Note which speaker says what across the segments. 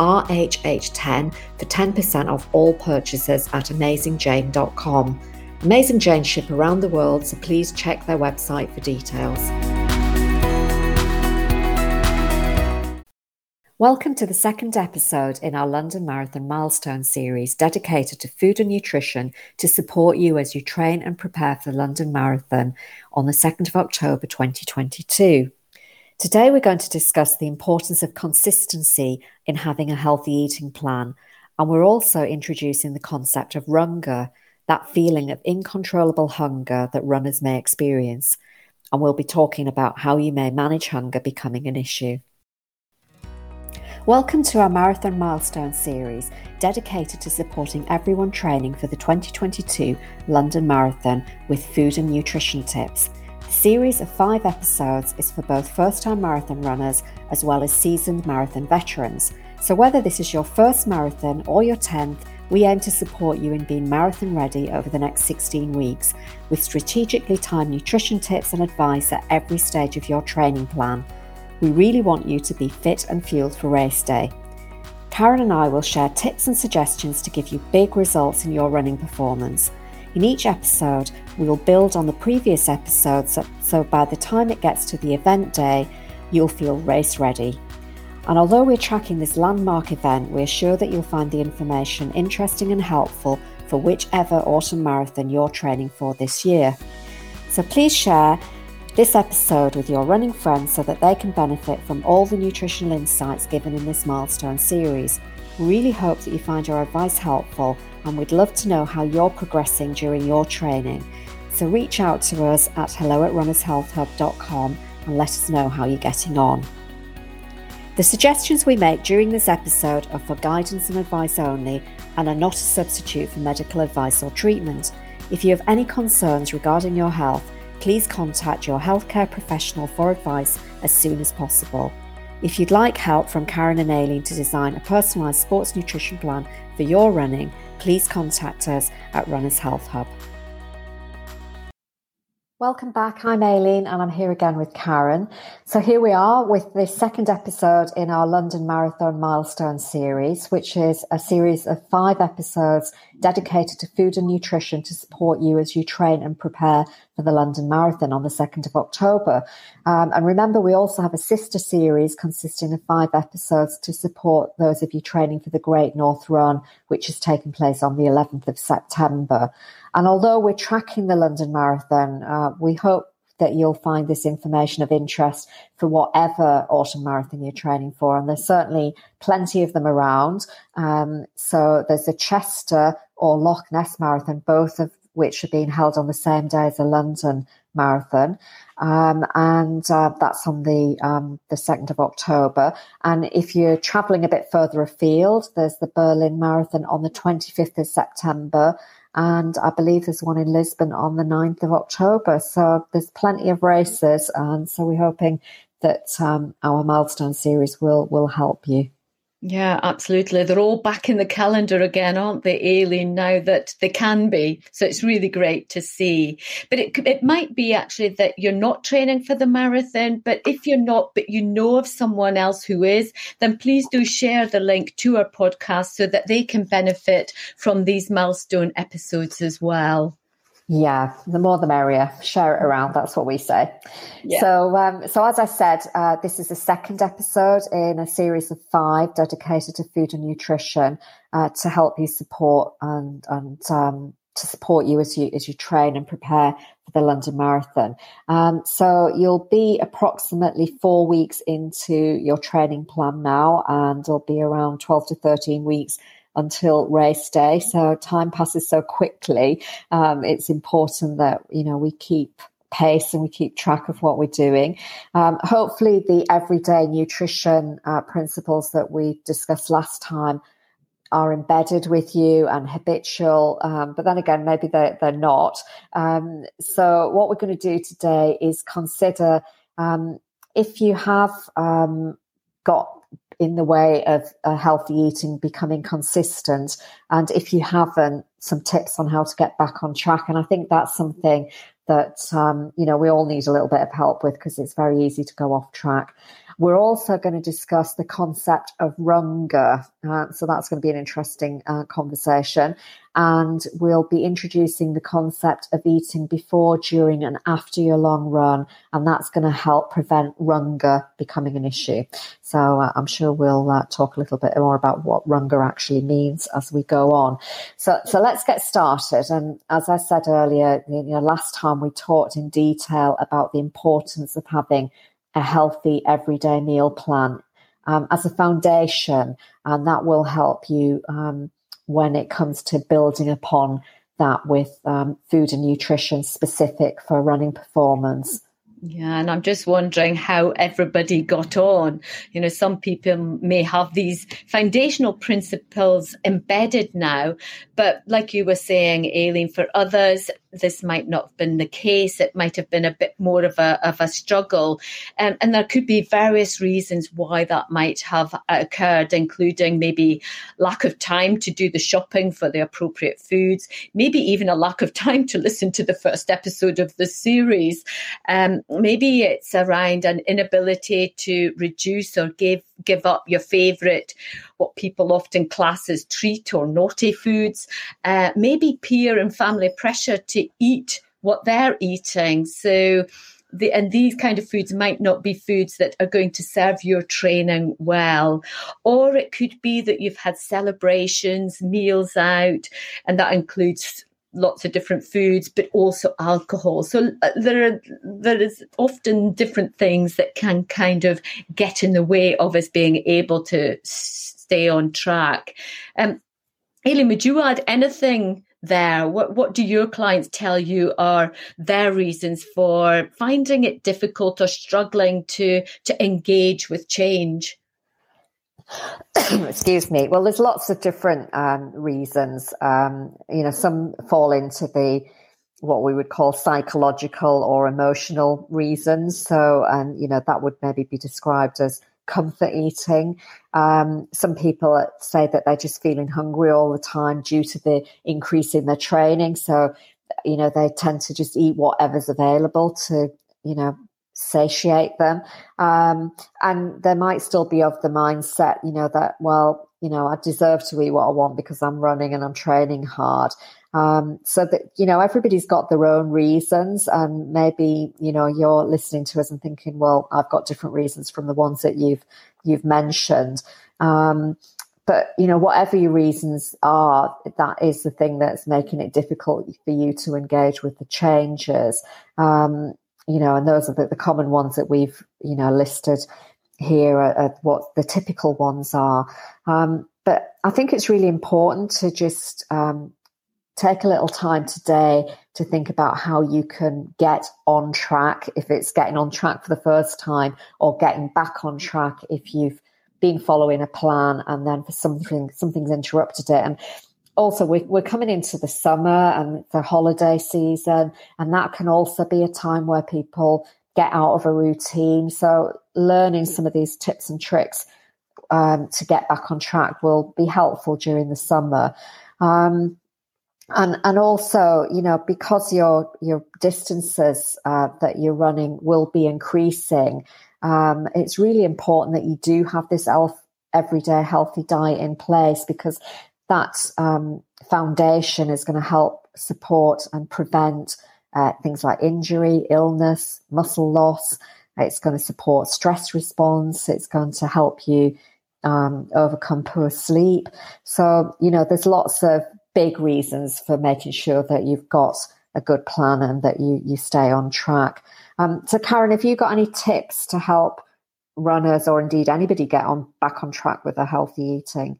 Speaker 1: RHH10 for 10% off all purchases at AmazingJane.com. Amazing Jane ship around the world, so please check their website for details. Welcome to the second episode in our London Marathon Milestone series dedicated to food and nutrition to support you as you train and prepare for the London Marathon on the 2nd of October 2022. Today, we're going to discuss the importance of consistency in having a healthy eating plan. And we're also introducing the concept of runger, that feeling of uncontrollable hunger that runners may experience. And we'll be talking about how you may manage hunger becoming an issue. Welcome to our Marathon Milestone series, dedicated to supporting everyone training for the 2022 London Marathon with food and nutrition tips series of five episodes is for both first time marathon runners as well as seasoned marathon veterans. So, whether this is your first marathon or your 10th, we aim to support you in being marathon ready over the next 16 weeks with strategically timed nutrition tips and advice at every stage of your training plan. We really want you to be fit and fueled for race day. Karen and I will share tips and suggestions to give you big results in your running performance. In each episode, we will build on the previous episodes so, so by the time it gets to the event day, you'll feel race ready. And although we're tracking this landmark event, we're sure that you'll find the information interesting and helpful for whichever autumn marathon you're training for this year. So please share this episode with your running friends so that they can benefit from all the nutritional insights given in this milestone series. Really hope that you find our advice helpful and we'd love to know how you're progressing during your training. So reach out to us at hello at runnershealthhub.com and let us know how you're getting on. The suggestions we make during this episode are for guidance and advice only and are not a substitute for medical advice or treatment. If you have any concerns regarding your health, please contact your healthcare professional for advice as soon as possible. If you'd like help from Karen and Aileen to design a personalised sports nutrition plan for your running, please contact us at Runners Health Hub. Welcome back. I'm Aileen and I'm here again with Karen. So here we are with the second episode in our London Marathon Milestone series, which is a series of five episodes dedicated to food and nutrition to support you as you train and prepare for the London Marathon on the 2nd of October. Um, and remember, we also have a sister series consisting of five episodes to support those of you training for the Great North Run, which is taking place on the 11th of September. And although we're tracking the London Marathon, uh, we hope that you'll find this information of interest for whatever autumn marathon you're training for. And there's certainly plenty of them around. Um, so there's the Chester or Loch Ness Marathon, both of which are being held on the same day as the London Marathon. Um, and uh, that's on the um, the second of October. And if you're travelling a bit further afield, there's the Berlin Marathon on the 25th of September, and I believe there's one in Lisbon on the 9th of October. So there's plenty of races, and so we're hoping that um, our milestone series will will help you.
Speaker 2: Yeah, absolutely. They're all back in the calendar again, aren't they, Aileen, now that they can be. So it's really great to see. But it, it might be actually that you're not training for the marathon, but if you're not, but you know of someone else who is, then please do share the link to our podcast so that they can benefit from these milestone episodes as well.
Speaker 1: Yeah, the more the merrier. Share it around. That's what we say. Yeah. So, um, so as I said, uh, this is the second episode in a series of five dedicated to food and nutrition uh, to help you support and and um, to support you as you as you train and prepare for the London Marathon. Um, so you'll be approximately four weeks into your training plan now, and it'll be around twelve to thirteen weeks until race day. So time passes so quickly. Um, it's important that, you know, we keep pace and we keep track of what we're doing. Um, hopefully the everyday nutrition uh, principles that we discussed last time are embedded with you and habitual, um, but then again, maybe they're, they're not. Um, so, what we're going to do today is consider um, if you have um, got in the way of healthy eating becoming consistent, and if you haven't, some tips on how to get back on track. And I think that's something that um, you know we all need a little bit of help with because it's very easy to go off track. We're also going to discuss the concept of runger. Uh, so that's going to be an interesting uh, conversation. And we'll be introducing the concept of eating before, during, and after your long run. And that's going to help prevent runger becoming an issue. So uh, I'm sure we'll uh, talk a little bit more about what runger actually means as we go on. So, so let's get started. And as I said earlier, you know, last time we talked in detail about the importance of having a healthy everyday meal plan um, as a foundation, and that will help you um, when it comes to building upon that with um, food and nutrition specific for running performance.
Speaker 2: Yeah, and I'm just wondering how everybody got on. You know, some people may have these foundational principles embedded now, but like you were saying, Aileen, for others, this might not have been the case. It might have been a bit more of a of a struggle, um, and there could be various reasons why that might have occurred, including maybe lack of time to do the shopping for the appropriate foods, maybe even a lack of time to listen to the first episode of the series. Um, maybe it's around an inability to reduce or give give up your favorite what people often class as treat or naughty foods, uh, maybe peer and family pressure to eat what they're eating. So, the, and these kind of foods might not be foods that are going to serve your training well. Or it could be that you've had celebrations, meals out, and that includes lots of different foods, but also alcohol. So uh, there are there is often different things that can kind of get in the way of us being able to stay on track. Um, Aileen, would you add anything there? What what do your clients tell you are their reasons for finding it difficult or struggling to to engage with change?
Speaker 1: Excuse me. Well, there's lots of different um, reasons. Um, you know, some fall into the what we would call psychological or emotional reasons. So, and you know, that would maybe be described as comfort eating. Um, some people say that they're just feeling hungry all the time due to the increase in their training. So, you know, they tend to just eat whatever's available to, you know, satiate them. Um, and they might still be of the mindset, you know, that, well, you know, I deserve to eat what I want because I'm running and I'm training hard. Um, so that, you know, everybody's got their own reasons and maybe, you know, you're listening to us and thinking, well, I've got different reasons from the ones that you've, you've mentioned. Um, but you know whatever your reasons are that is the thing that's making it difficult for you to engage with the changes um, you know and those are the, the, common ones that we've you know listed here are, what the typical ones are. Um, but i think it's really important to just um, take a little time today to think about how you can get on track if it's getting on track for the first time or getting back on track if you've been following a plan and then for something something's interrupted it. And also we're, we're coming into the summer and the holiday season and that can also be a time where people get out of a routine. So learning some of these tips and tricks um, to get back on track will be helpful during the summer. Um, and and also you know because your your distances uh, that you're running will be increasing um, it's really important that you do have this elf everyday healthy diet in place because that um, foundation is going to help support and prevent uh, things like injury illness muscle loss it's going to support stress response it's going to help you um, overcome poor sleep so you know there's lots of big reasons for making sure that you've got a good plan and that you you stay on track. Um, so, Karen, have you got any tips to help runners or indeed anybody get on back on track with their healthy eating?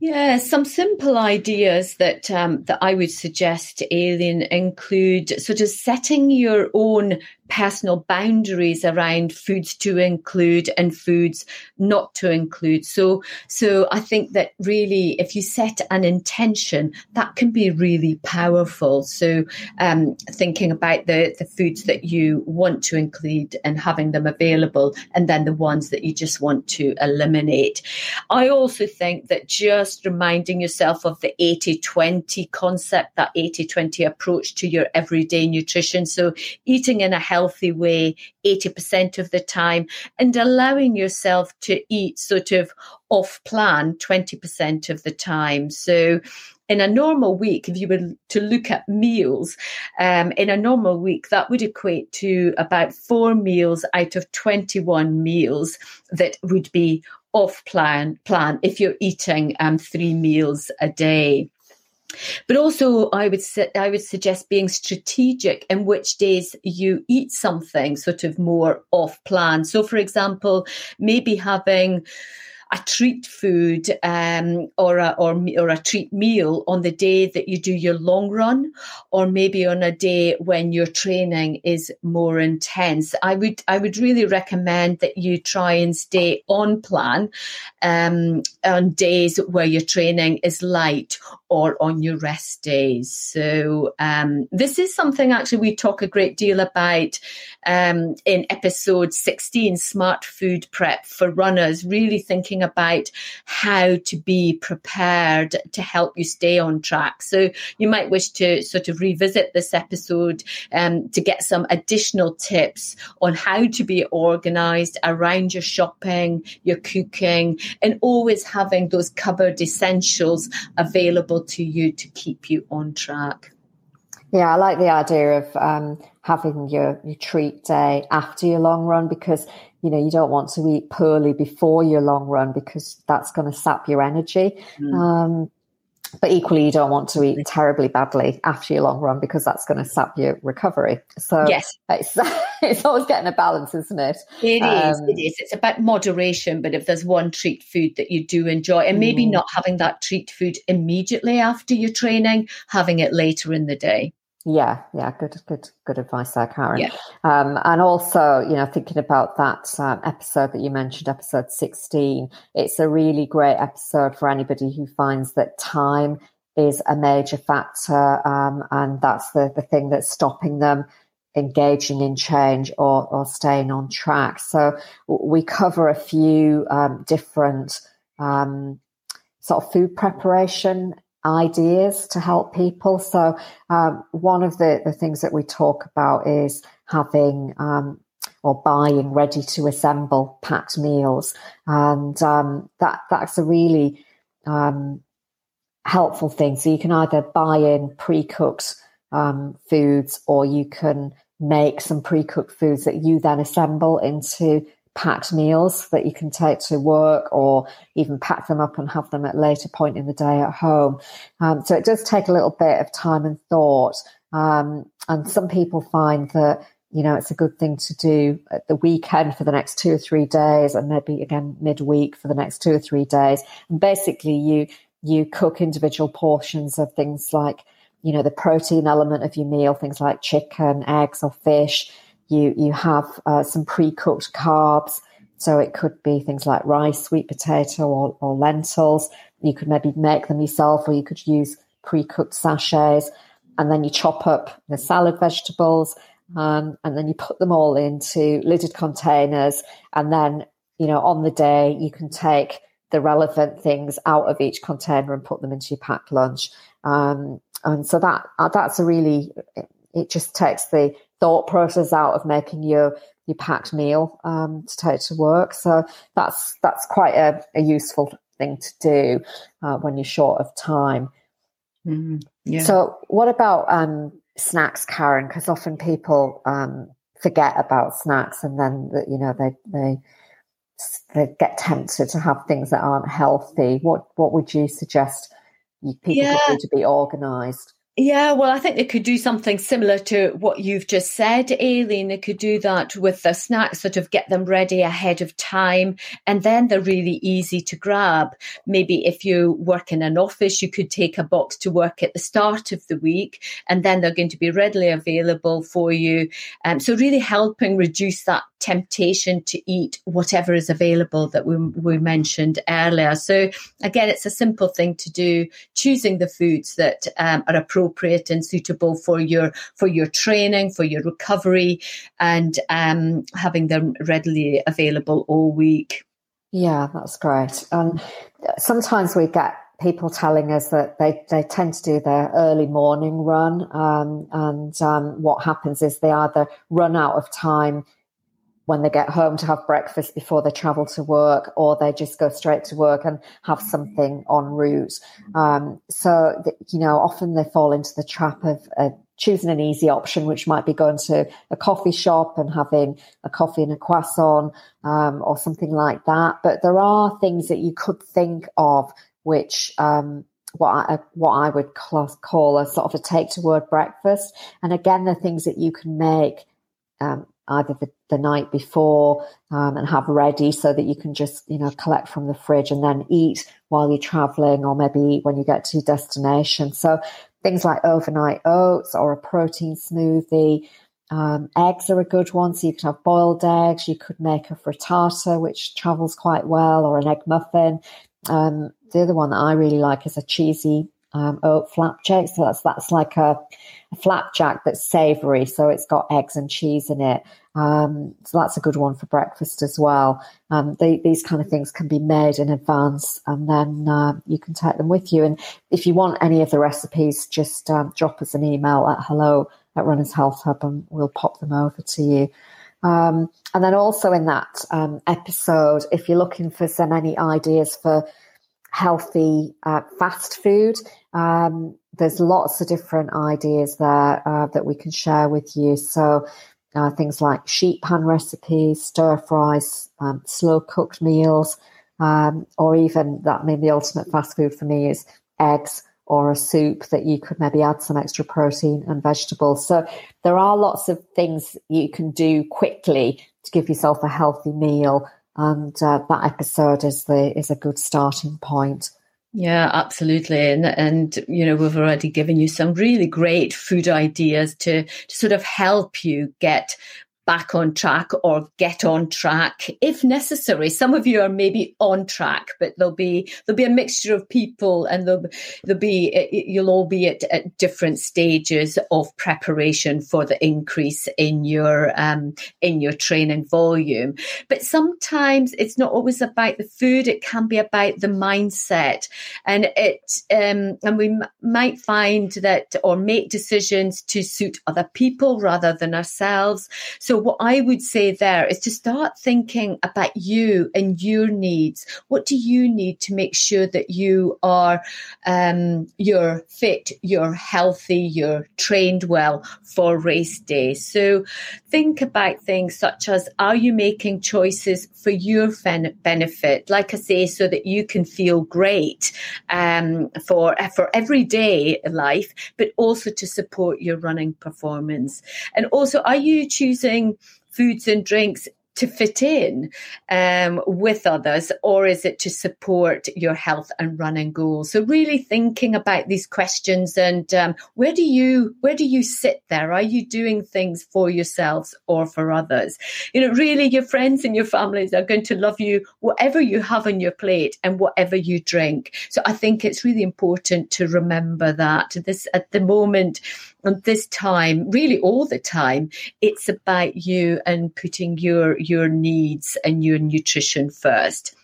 Speaker 2: Yeah, some simple ideas that um, that I would suggest, Aileen, include sort of setting your own personal boundaries around foods to include and foods not to include. So, so I think that really, if you set an intention, that can be really powerful. So, um, thinking about the the foods that you want to include and having them available, and then the ones that you just want to eliminate. I also think that just reminding yourself of the 80 20 concept, that 80 20 approach to your everyday nutrition. So, eating in a healthy way 80% of the time and allowing yourself to eat sort of off plan 20% of the time. So, in a normal week, if you were to look at meals, um, in a normal week, that would equate to about four meals out of 21 meals that would be off plan, plan if you're eating um, three meals a day. But also, I would I would suggest being strategic in which days you eat something sort of more off plan. So, for example, maybe having a treat food um, or a or or a treat meal on the day that you do your long run, or maybe on a day when your training is more intense. I would I would really recommend that you try and stay on plan um, on days where your training is light or on your rest days. So um, this is something actually we talk a great deal about um, in episode 16, smart food prep for runners, really thinking about how to be prepared to help you stay on track. So you might wish to sort of revisit this episode um, to get some additional tips on how to be organized around your shopping, your cooking, and always having those cupboard essentials available to you to keep you on track.
Speaker 1: Yeah, I like the idea of um, having your, your treat day after your long run because you know you don't want to eat poorly before your long run because that's going to sap your energy. Mm. Um, but equally, you don't want to eat terribly badly after your long run because that's going to sap your recovery. So
Speaker 2: yes,
Speaker 1: it's, it's always getting a balance, isn't it?
Speaker 2: It um, is. It is. It's about moderation. But if there's one treat food that you do enjoy, and maybe mm. not having that treat food immediately after your training, having it later in the day.
Speaker 1: Yeah, yeah, good, good, good advice there, Karen. Yeah. Um, and also, you know, thinking about that um, episode that you mentioned, episode 16, it's a really great episode for anybody who finds that time is a major factor. Um, and that's the, the thing that's stopping them engaging in change or, or staying on track. So we cover a few um, different um, sort of food preparation ideas to help people. So um, one of the, the things that we talk about is having um, or buying ready to assemble packed meals, and um, that that's a really um, helpful thing. So you can either buy in pre-cooked um, foods, or you can make some pre-cooked foods that you then assemble into packed meals that you can take to work or even pack them up and have them at a later point in the day at home. Um, so it does take a little bit of time and thought. Um, and some people find that, you know, it's a good thing to do at the weekend for the next two or three days and maybe again midweek for the next two or three days. And basically you, you cook individual portions of things like, you know, the protein element of your meal, things like chicken, eggs or fish you you have uh, some pre-cooked carbs. So it could be things like rice, sweet potato, or, or lentils. You could maybe make them yourself, or you could use pre-cooked sachets. And then you chop up the salad vegetables, um, and then you put them all into lidded containers. And then, you know, on the day, you can take the relevant things out of each container and put them into your packed lunch. Um, and so that uh, that's a really it just takes the thought process out of making your your packed meal um, to take to work. So that's that's quite a, a useful thing to do uh, when you're short of time. Mm, yeah. So what about um, snacks, Karen? Because often people um, forget about snacks, and then you know they they they get tempted to have things that aren't healthy. What what would you suggest people yeah. do to be organised?
Speaker 2: Yeah, well, I think they could do something similar to what you've just said, Aileen. They could do that with the snacks, sort of get them ready ahead of time, and then they're really easy to grab. Maybe if you work in an office, you could take a box to work at the start of the week, and then they're going to be readily available for you. Um, so, really helping reduce that temptation to eat whatever is available that we, we mentioned earlier. So, again, it's a simple thing to do, choosing the foods that um, are appropriate and suitable for your for your training, for your recovery, and um, having them readily available all week.
Speaker 1: Yeah, that's great. And sometimes we get people telling us that they, they tend to do their early morning run. Um, and um, what happens is they either run out of time when they get home to have breakfast before they travel to work, or they just go straight to work and have something en route. Um, so, you know, often they fall into the trap of uh, choosing an easy option, which might be going to a coffee shop and having a coffee and a croissant um, or something like that. But there are things that you could think of which um, what I, what I would call a sort of a take to word breakfast. And again, the things that you can make um, either the, the night before um, and have ready so that you can just you know collect from the fridge and then eat while you're traveling or maybe when you get to your destination. So things like overnight oats or a protein smoothie um, eggs are a good one. So you can have boiled eggs you could make a frittata which travels quite well or an egg muffin. Um, the other one that i really like is a cheesy um, oat flapjack so that's that's like a a flapjack that's savory, so it's got eggs and cheese in it. Um, so that's a good one for breakfast as well. Um, they, these kind of things can be made in advance, and then uh, you can take them with you. And if you want any of the recipes, just um, drop us an email at hello at Runners Health Hub, and we'll pop them over to you. Um, and then also in that um, episode, if you're looking for some any ideas for healthy uh, fast food, um, there's lots of different ideas there uh, that we can share with you. So uh, things like sheet pan recipes, stir fries, um, slow cooked meals, um, or even that I mean the ultimate fast food for me is eggs or a soup that you could maybe add some extra protein and vegetables. So there are lots of things you can do quickly to give yourself a healthy meal, and uh, that episode is the is a good starting point.
Speaker 2: Yeah, absolutely. And, and, you know, we've already given you some really great food ideas to, to sort of help you get back on track or get on track if necessary. Some of you are maybe on track, but there'll be there'll be a mixture of people, and there'll, there'll be you'll all be at, at different stages of preparation for the increase in your um, in your training volume. But sometimes it's not always about the food; it can be about the mindset, and it um, and we m- might find that or make decisions to suit other people rather than ourselves. So what I would say there is to start thinking about you and your needs. What do you need to make sure that you are um, you're fit, you're healthy, you're trained well for race day? So think about things such as are you making choices for your benefit? Like I say, so that you can feel great um, for for everyday life, but also to support your running performance. And also, are you choosing foods and drinks to fit in um, with others, or is it to support your health and running goals? So really thinking about these questions and um, where do you where do you sit there? Are you doing things for yourselves or for others? You know, really, your friends and your families are going to love you whatever you have on your plate and whatever you drink. So I think it's really important to remember that this at the moment and this time, really all the time, it's about you and putting your your needs and your nutrition first.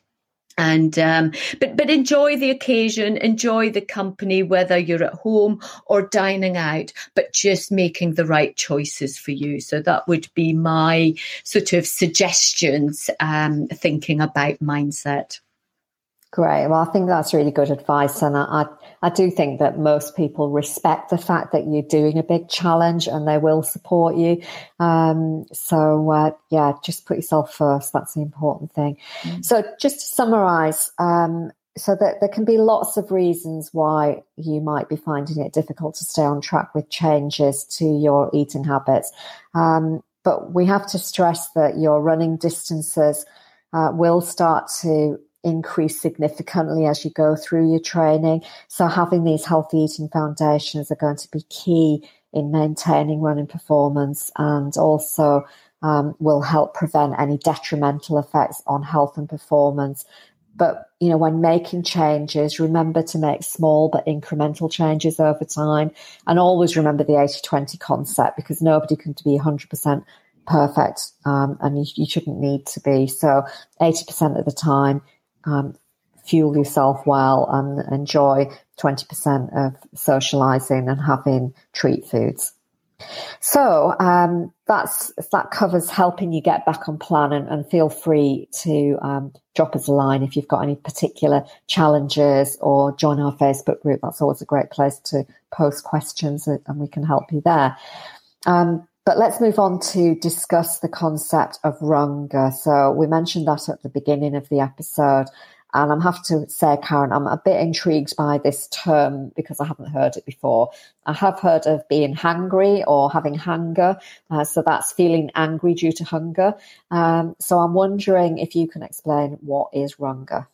Speaker 2: And um, but but enjoy the occasion enjoy the company whether you're at home or dining out but just making the right choices for you. So that would be my sort of suggestions um, thinking about mindset
Speaker 1: Great. Well, I think that's really good advice. And I, I, do think that most people respect the fact that you're doing a big challenge and they will support you. Um, so, uh, yeah, just put yourself first. That's the important thing. Mm. So, just to summarize, um, so that there can be lots of reasons why you might be finding it difficult to stay on track with changes to your eating habits. Um, but we have to stress that your running distances uh, will start to increase significantly as you go through your training. So having these healthy eating foundations are going to be key in maintaining running performance and also um, will help prevent any detrimental effects on health and performance. But, you know, when making changes, remember to make small but incremental changes over time. And always remember the 80 20 concept because nobody can be 100% perfect um, and you, you, shouldn't need to be. So 80% of the time, um, fuel yourself well and enjoy 20% of socializing and having treat foods. So um, that's that covers helping you get back on plan, and, and feel free to um, drop us a line if you've got any particular challenges, or join our Facebook group. That's always a great place to post questions, and we can help you there. Um, but let's move on to discuss the concept of runger. So we mentioned that at the beginning of the episode. And I'm have to say, Karen, I'm a bit intrigued by this term because I haven't heard it before. I have heard of being hangry or having hunger. Uh, so that's feeling angry due to hunger. Um, so I'm wondering if you can explain what is runger.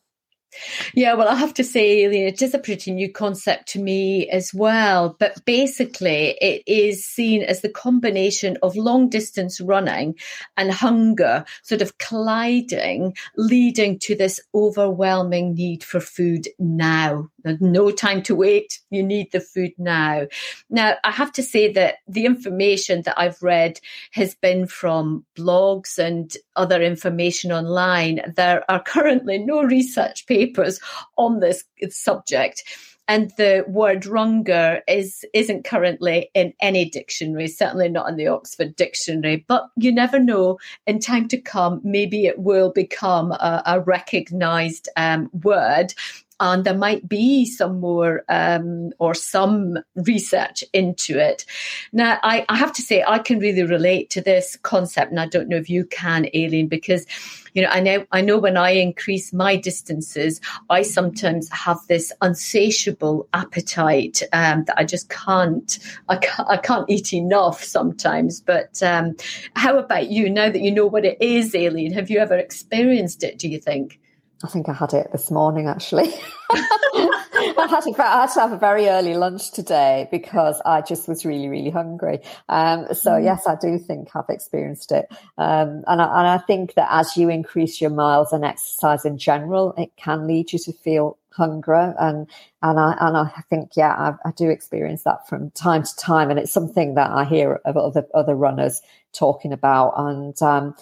Speaker 2: Yeah, well, I have to say, it is a pretty new concept to me as well. But basically, it is seen as the combination of long distance running and hunger sort of colliding, leading to this overwhelming need for food now. There's no time to wait. You need the food now. Now, I have to say that the information that I've read has been from blogs and other information online. There are currently no research papers on this subject. And the word runger is isn't currently in any dictionary certainly not in the oxford dictionary but you never know. In time to come maybe it will become a, a recognized um, word and there might be some more um, or some research into it. Now, I, I, have to say, I can really relate to this concept, and I don't know if you can, Aileen, because you know, I know I know when I increase my distances, I sometimes have this unsatiable appetite um, that I just can't I, can't I can't eat enough sometimes. But um, how about you? Now that you know what it is, Aileen, have you ever experienced it? Do you think?
Speaker 1: I think I had it this morning actually. I, had I had to have a very early lunch today because I just was really, really hungry. Um, so mm. yes, I do think I've experienced it. Um, and, I, and I think that as you increase your miles and exercise in general, it can lead you to feel hunger and and I and I think yeah I, I, do experience that from time to time and it's something that I hear of other other runners talking about and um,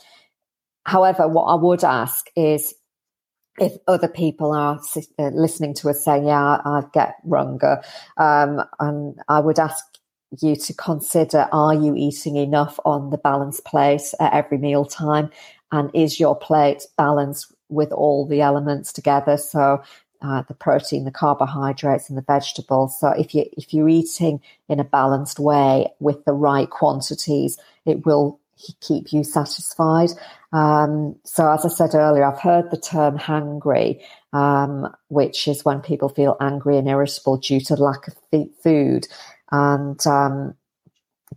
Speaker 1: however what I would ask is if other people are uh, listening to us saying, yeah, I, get runger, um, and I would ask you to consider, are you eating enough on the balanced plate at every meal time? And is your plate balanced with all the elements together? So uh, the protein, the carbohydrates, and the vegetables. So if you if you're eating in a balanced way with the right quantities, it will keep you satisfied. Um, so, as I said earlier, I've heard the term hangry, um, which is when people feel angry and irritable due to lack of food. And um,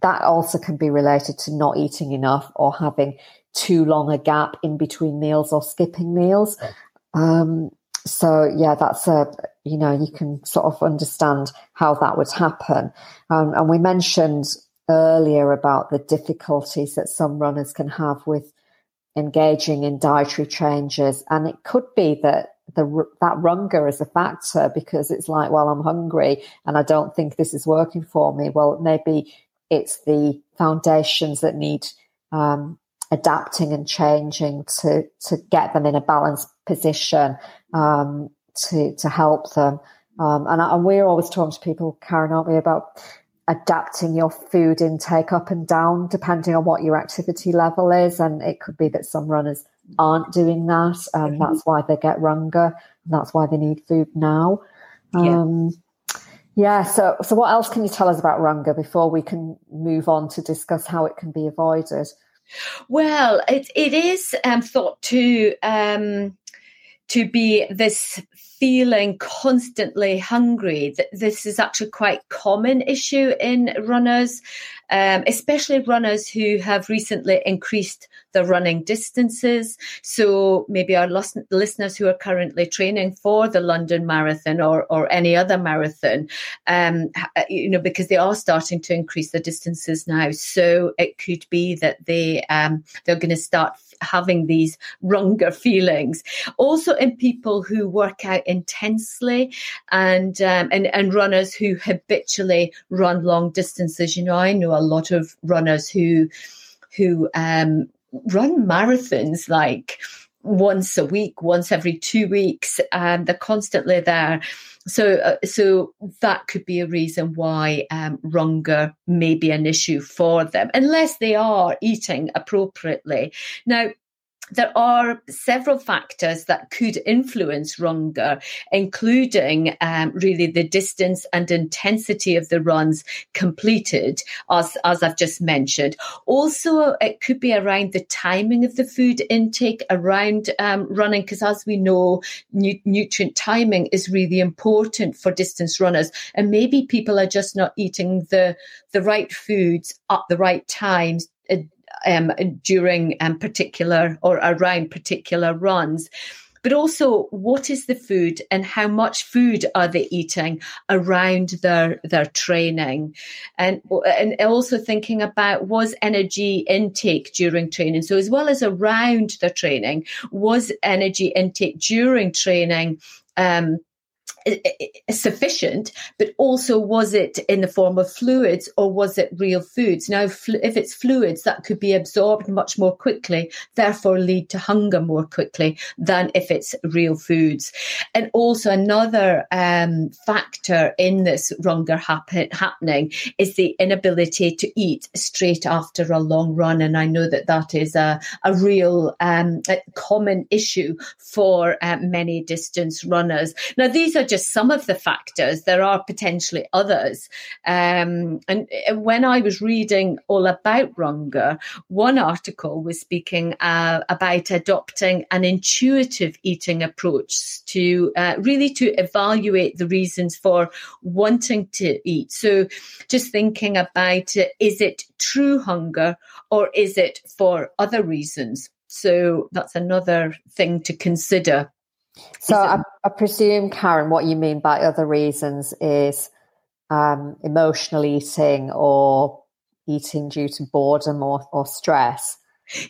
Speaker 1: that also can be related to not eating enough or having too long a gap in between meals or skipping meals. Um, so, yeah, that's a, you know, you can sort of understand how that would happen. Um, and we mentioned earlier about the difficulties that some runners can have with engaging in dietary changes. And it could be that the that runger is a factor because it's like, well, I'm hungry and I don't think this is working for me. Well, maybe it's the foundations that need um, adapting and changing to to get them in a balanced position um, to to help them. Um, and, and, we're always talking to people, Karen, aren't we, about adapting your food intake up and down depending on what your activity level is. And it could be that some runners aren't doing that, and mm-hmm. that's why they get runger. And that's why they need food now. Yeah. Um, yeah. So, so what else can you tell us about runger before we can move on to discuss how it can be avoided?
Speaker 2: Well, it it is um, thought to. Um, to be this feeling constantly hungry. This is actually quite common issue in runners, um, especially runners who have recently increased their running distances. So maybe our listeners who are currently training for the London Marathon or, or any other marathon, um, you know, because they are starting to increase the distances now. So it could be that they um, they're going to start having these runger feelings. Also, in people who work out intensely and um, and and runners who habitually run long distances. You know, I know a lot of runners who who um, run marathons like once a week, once every two weeks, and they're constantly there. So, uh, so that could be a reason why um, Runger may be an issue for them, unless they are eating appropriately. Now, there are several factors that could influence runger, including um, really the distance and intensity of the runs completed, as, as I've just mentioned. Also, it could be around the timing of the food intake around um, running, because as we know, nu- nutrient timing is really important for distance runners. And maybe people are just not eating the, the right foods at the right times um, during um, particular or around particular runs. But also what is the food and how much food are they eating around their their training? And and also thinking about was energy intake during training. So as well as around the training was energy intake during training um, sufficient, but also was it in the form of fluids or was it real foods? Now, if it's fluids, that could be absorbed much more quickly, therefore lead to hunger more quickly than if it's real foods. And also another um, factor in this runger happen- happening is the inability to eat straight after a long run. And I know that that is a, a real um, a common issue for uh, many distance runners. Now, these are just some of the factors. There are potentially others. Um, and uh, when I was reading all about Runger, one article was speaking uh, about adopting an intuitive eating approach to uh, really to evaluate the reasons for wanting to eat. So just thinking about uh, is it true hunger or is it for other reasons? So that's another thing to consider.
Speaker 1: So I, I, presume, Karen, what you mean by other reasons is um, emotional eating or eating due to boredom or, or stress.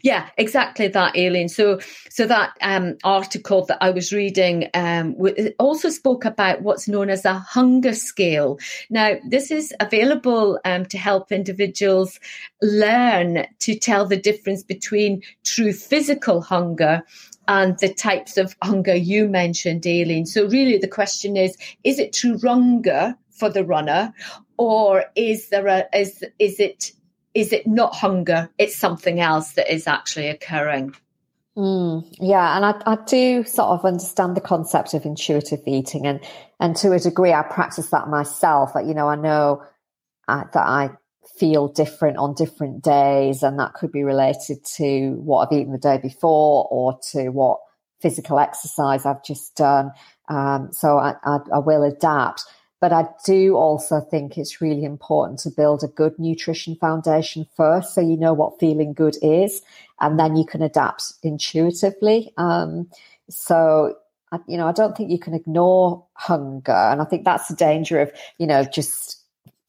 Speaker 2: Yeah, exactly that, Aileen. So, so that um, article that I was reading um, also spoke about what's known as a hunger scale. Now, this is available um, to help individuals learn to tell the difference between true physical hunger and the types of hunger you mentioned, Aileen. So really the question is, is it true hunger for the runner or is there a, is, is it, is it not hunger? It's something else that is actually occurring.
Speaker 1: Mm, yeah, and I, I do sort of understand the concept of intuitive eating, and and to a degree, I practice that myself. Like, you know, I know uh, that I feel different on different days, and that could be related to what I've eaten the day before or to what physical exercise I've just done. Um, so I, I, I will adapt. But I do also think it's really important to build a good nutrition foundation first so you know what feeling good is, and then you can adapt intuitively. Um, so, you know, I don't think you can ignore hunger. And I think that's the danger of, you know, just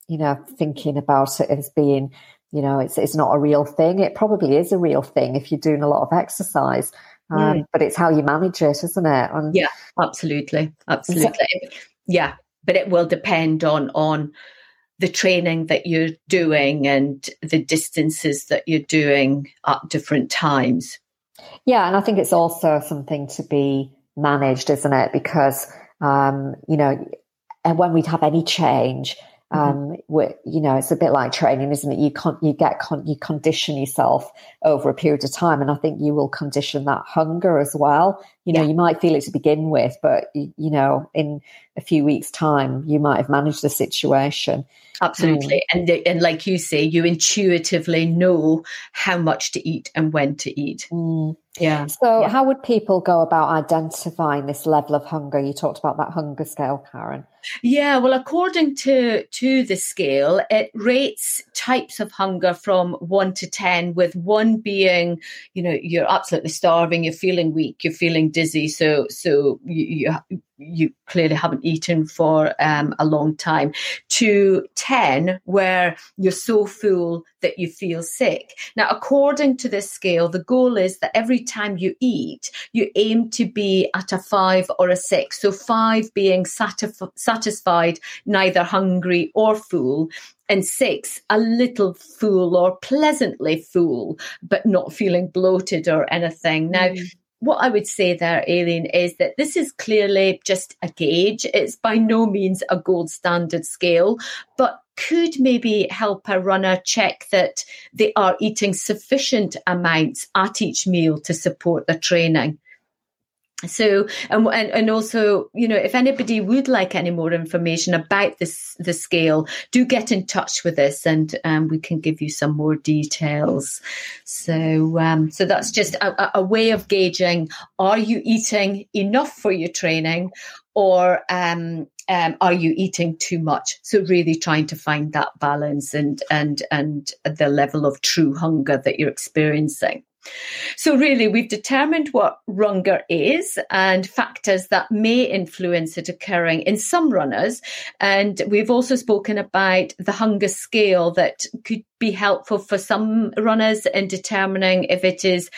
Speaker 1: you know, thinking about it as being, you know, it's it's not a real thing. It probably is a real thing if you're doing a lot of exercise. Um, mm. But it's how you manage it, isn't it?
Speaker 2: And yeah, absolutely, absolutely. yeah, but it will depend on on the training that you're doing and the distances that you're doing at different times.
Speaker 1: Yeah, and I think it's also something to be managed, isn't it? Because um, you know, and when we'd have any change, Mm-hmm. Um, you know, it's a bit like training, isn't it? You con- you get con- you condition yourself over a period of time, and I think you will condition that hunger as well You know, yeah. you might feel it to begin with, but you, you know, in a few weeks' time, you might have managed the situation.
Speaker 2: Absolutely. Mm. And, and like you say, you intuitively know how much to eat and when to eat.
Speaker 1: Mm. Yeah. So,
Speaker 2: yeah.
Speaker 1: how would people go about identifying this level of hunger? You talked about that hunger scale, Karen.
Speaker 2: Yeah, well, according to to the scale, it rates types of hunger from one to ten, with one being, you know, you're absolutely starving, you're feeling weak, you're feeling dizzy, so so you, you you clearly haven't eaten for um, a long time, to 10, where you're so full that you feel sick. Now, according to this scale, the goal is that every time you eat, you aim to be at a five or a six. So, five being satisf- satisfied, neither hungry or full, and six, a little full or pleasantly full, but not feeling bloated or anything. Now, mm what I would say there, Aileen, is that this is clearly just a gauge. It's by no means a gold standard scale, but could maybe help a runner check that they are eating sufficient amounts at each meal to support their training. So, and, and also, you know, if anybody would like any more information about this, the scale, do get in touch with us and um, we can give you some more details. So, um, so that's just a, a, way of gauging, are you eating enough for your training or, um, um, are you eating too much? So really trying to find that balance and, and, and the level of true hunger that you're experiencing. So, really, we've determined what runger is and factors that may influence it occurring in some runners. And we've also spoken about the hunger scale that could be helpful for some runners in determining if it is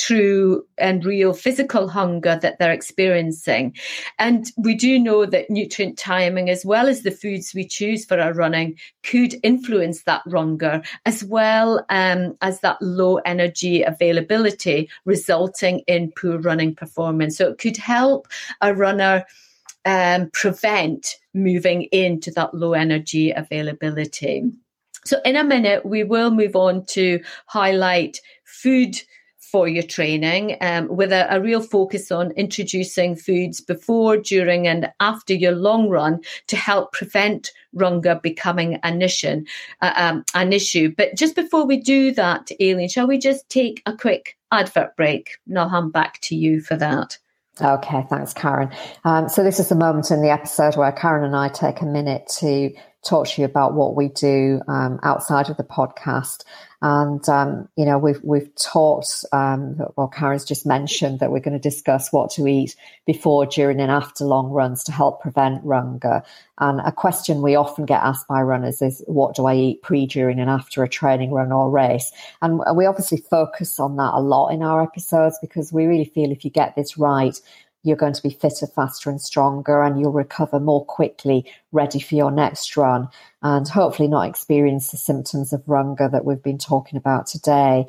Speaker 2: true and real physical hunger that they're experiencing. And we do know that nutrient timing, as well as the foods we choose for our running, could influence that hunger, as well um, as that low energy availability, resulting in poor running performance. So it could help a runner. Um, prevent moving into that low energy availability. So, in a minute, we will move on to highlight food for your training um, with a, a, real focus on introducing foods before, during, and after your long run to help prevent runger becoming an issue. Uh, um, an issue. But just before we do that, Aileen, shall we just take a quick advert break? And I'll hand back to you for that.
Speaker 1: Okay, thanks, Karen. Um, so, this is the moment in the episode where Karen and I take a minute to talk to you about what we do um, outside of the podcast. And um, you know, we've we've talked. Um, well, Karen's just mentioned that we're going to discuss what to eat before, during, and after long runs to help prevent runger. And a question we often get asked by runners is, "What do I eat pre, during, and after a training run or race?" And we obviously focus on that a lot in our episodes because we really feel if you get this right, you're going to be fitter, faster, and stronger, and you'll recover more quickly, ready for your next run, and hopefully not experience the symptoms of runger that we've been talking about today.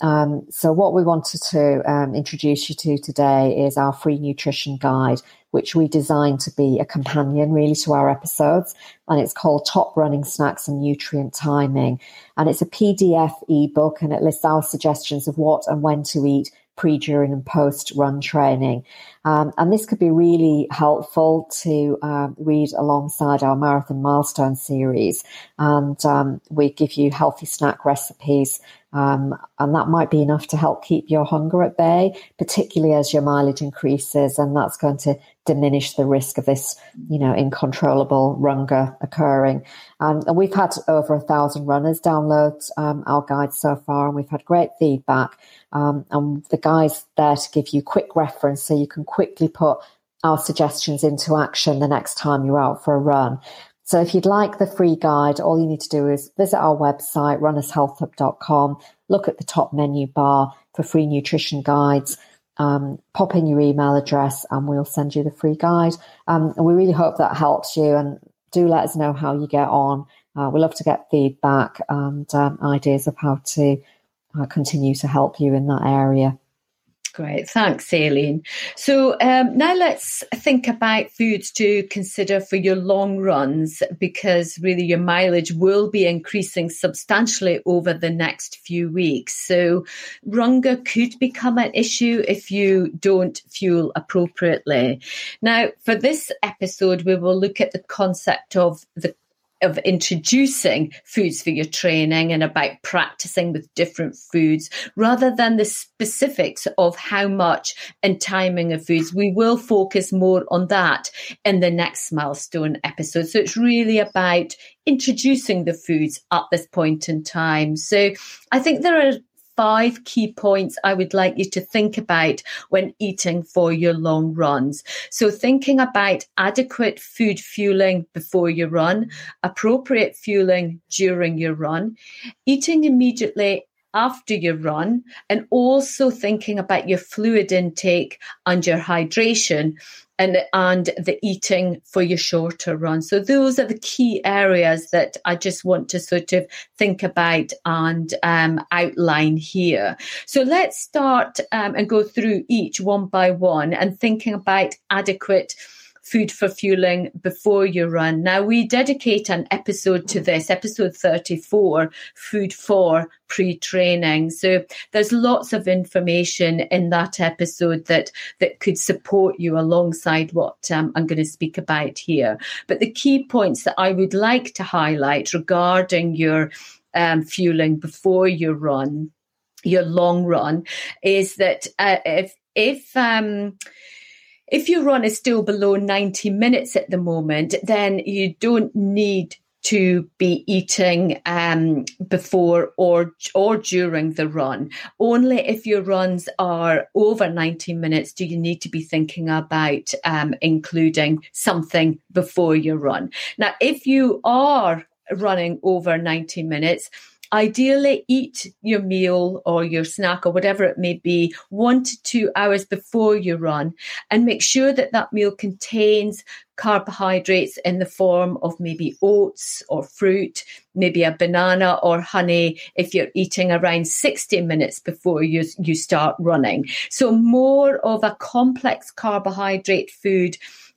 Speaker 1: Um, so, what we wanted to um, introduce you to today is our free nutrition guide, which we designed to be a companion really to our episodes. And it's called Top Running Snacks and Nutrient Timing. And it's a PDF ebook and it lists our suggestions of what and when to eat pre, during, and post run training. Um, and this could be really helpful to uh, read alongside our marathon milestone series. And um, we give you healthy snack recipes. Um, and that might be enough to help keep your hunger at bay, particularly as your mileage increases. And that's going to diminish the risk of this, you know, uncontrollable runger occurring. Um, and we've had over a thousand runners download um, our guide so far, and we've had great feedback. Um, and the guide's there to give you quick reference so you can quickly put our suggestions into action the next time you're out for a run. So if you'd like the free guide, all you need to do is visit our website, runnershealthup.com, look at the top menu bar for free nutrition guides um, pop in your email address and we'll send you the free guide. Um, and we really hope that helps you and do let us know how you get on. Uh, we love to get feedback and um, ideas of how to uh, continue to help you in that area.
Speaker 2: Great, thanks, Aileen. So um, now let's think about foods to consider for your long runs because really your mileage will be increasing substantially over the next few weeks. So runger could become an issue if you don't fuel appropriately. Now, for this episode, we will look at the concept of the of introducing foods for your training and about practicing with different foods rather than the specifics of how much and timing of foods. We will focus more on that in the next milestone episode. So it's really about introducing the foods at this point in time. So I think there are five key points I would like you to think about when eating for your long runs. So, thinking about adequate food fueling before you run, appropriate fueling during your run, eating immediately after your run, and also thinking about your fluid intake and your hydration and and the eating for your shorter run. So those are the key areas that I just want to sort of think about and um, outline here. So let's start um, and go through each one by one and thinking about adequate food for fueling before you run. Now, we dedicate an episode to this, episode 34, food for pre training. So there's lots of information in that episode that, that could support you alongside what um, I'm going to speak about here. But the key points that I would like to highlight regarding your um, fueling before you run, your long run, is that uh, if if um, if your run is still below 90 minutes at the moment, then you don't need to be eating um, before or or during the run. Only if your runs are over 90 minutes do you need to be thinking about um, including something before your run. Now, if you are running over 90 minutes, ideally eat your meal or your snack or whatever it may be one to two hours before you run and make sure that that meal contains carbohydrates in the form of maybe oats or fruit, maybe a banana or honey if you're eating around 60 minutes before you, you start running. So more of a complex carbohydrate food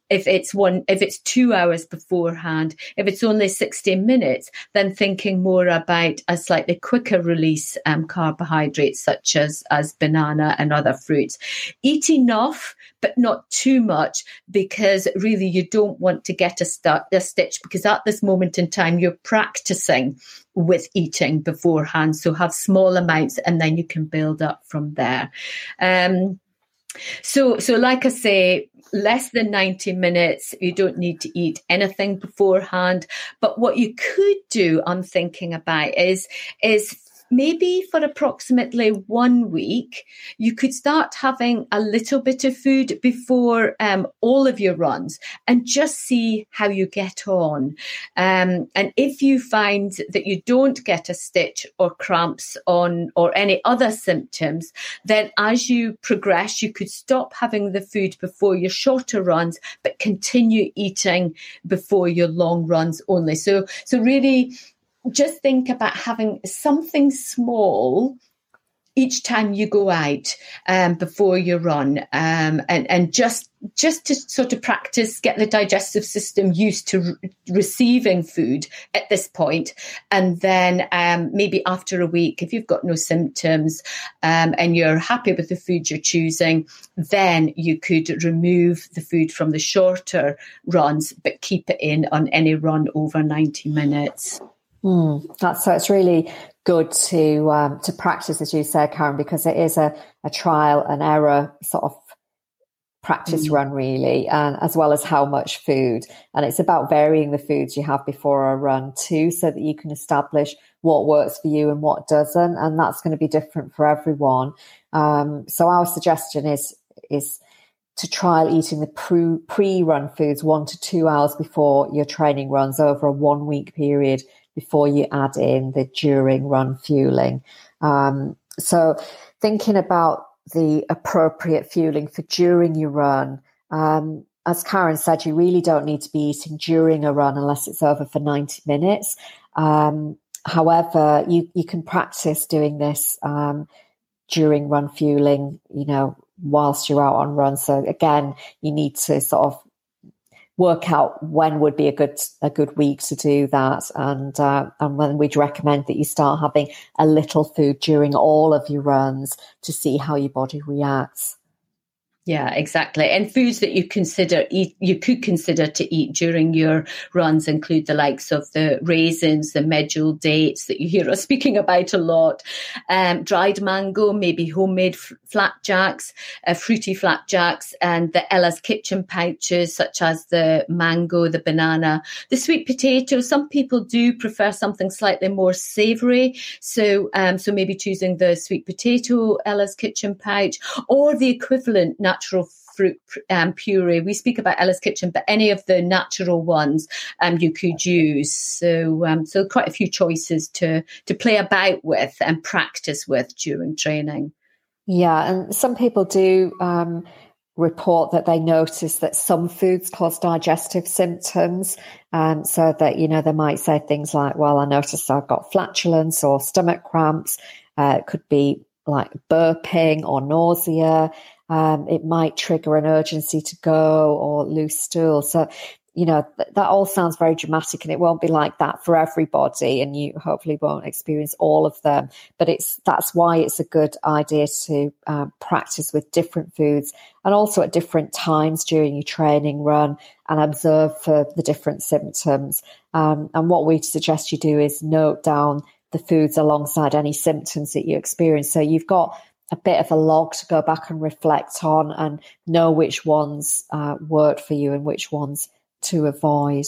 Speaker 2: if it's one if it's two hours beforehand if it's only 60 minutes then thinking more about a slightly quicker release um, carbohydrates such as as banana and other fruits. Eat enough but not too much because really you don't want to get a, start, a stitch because at this moment in time you're practicing with eating beforehand. So have small amounts and then you can build up from there. Um, so, so like I say, less than 90 minutes. You don't need to eat anything beforehand. But what you could do, I'm thinking about is, is maybe for approximately one week, you could start having a little bit of food before um, all of your runs and just see how you get on. Um, and if you find that you don't get a stitch or cramps on or any other symptoms, then as you progress, you could stop having the food before your shorter runs, but continue eating before your long runs only. So, so really, just think about having something small each time you go out um, before you run um, and, and just just to sort of practice get the digestive system used to re- receiving food at this point. And then um, maybe after a week if you've got no symptoms um, and you're happy with the food you're choosing then you could remove the food from the shorter runs but keep it in on any run over 90 minutes
Speaker 1: Mm, that's so. It's really good to um, to practice, as you said, Karen, because it is a, a trial and error sort of practice mm. run, really, and as well as how much food. And it's about varying the foods you have before a run too, so that you can establish what works for you and what doesn't, and that's going to be different for everyone. Um, so our suggestion is is to trial eating the pre run foods one to two hours before your training runs over a one week period before you add in the during run fueling. Um, so thinking about the appropriate fueling for during your run. Um, as Karen said, you really don't need to be eating during a run unless it's over for 90 minutes. Um, however, you, you can practice doing this um, during run fueling, you know, whilst you're out on run. So again, you need to sort of work out when would be a good a good week to do that, and uh, and when we'd recommend that you start having a little food during all of your runs to see how your body reacts.
Speaker 2: Yeah, exactly. And foods that you consider eat, you could consider to eat during your runs include the likes of the raisins, the medjool dates that you hear us speaking about a lot, um, dried mango, maybe homemade f- flapjacks, uh, fruity flapjacks, and the Ella's kitchen pouches such as the mango, the banana, the sweet potato. Some people do prefer something slightly more savoury, so um, so maybe choosing the sweet potato Ella's kitchen pouch or the equivalent natural fruit um, puree. We speak about Ella's Kitchen, but any of the natural ones um, you could use. So, um, so quite a few choices to to play about with and practice with during training.
Speaker 1: Yeah, and some people do um, report that they notice that some foods cause digestive symptoms. Um, so that, you know, they might say things like, well, I noticed I've got flatulence or stomach cramps. Uh, it could be like burping or nausea. Um, it might trigger an urgency to go or loose stool. So, you know, th- that all sounds very dramatic and it won't be like that for everybody. And you hopefully won't experience all of them. But it's, that's why it's a good idea to um, practice with different foods and also at different times during your training run and observe for the different symptoms. Um, and what we suggest you do is note down the foods alongside any symptoms that you experience. So you've got a bit of a log to go back and reflect on and know which ones uh, worked for you and which ones to avoid.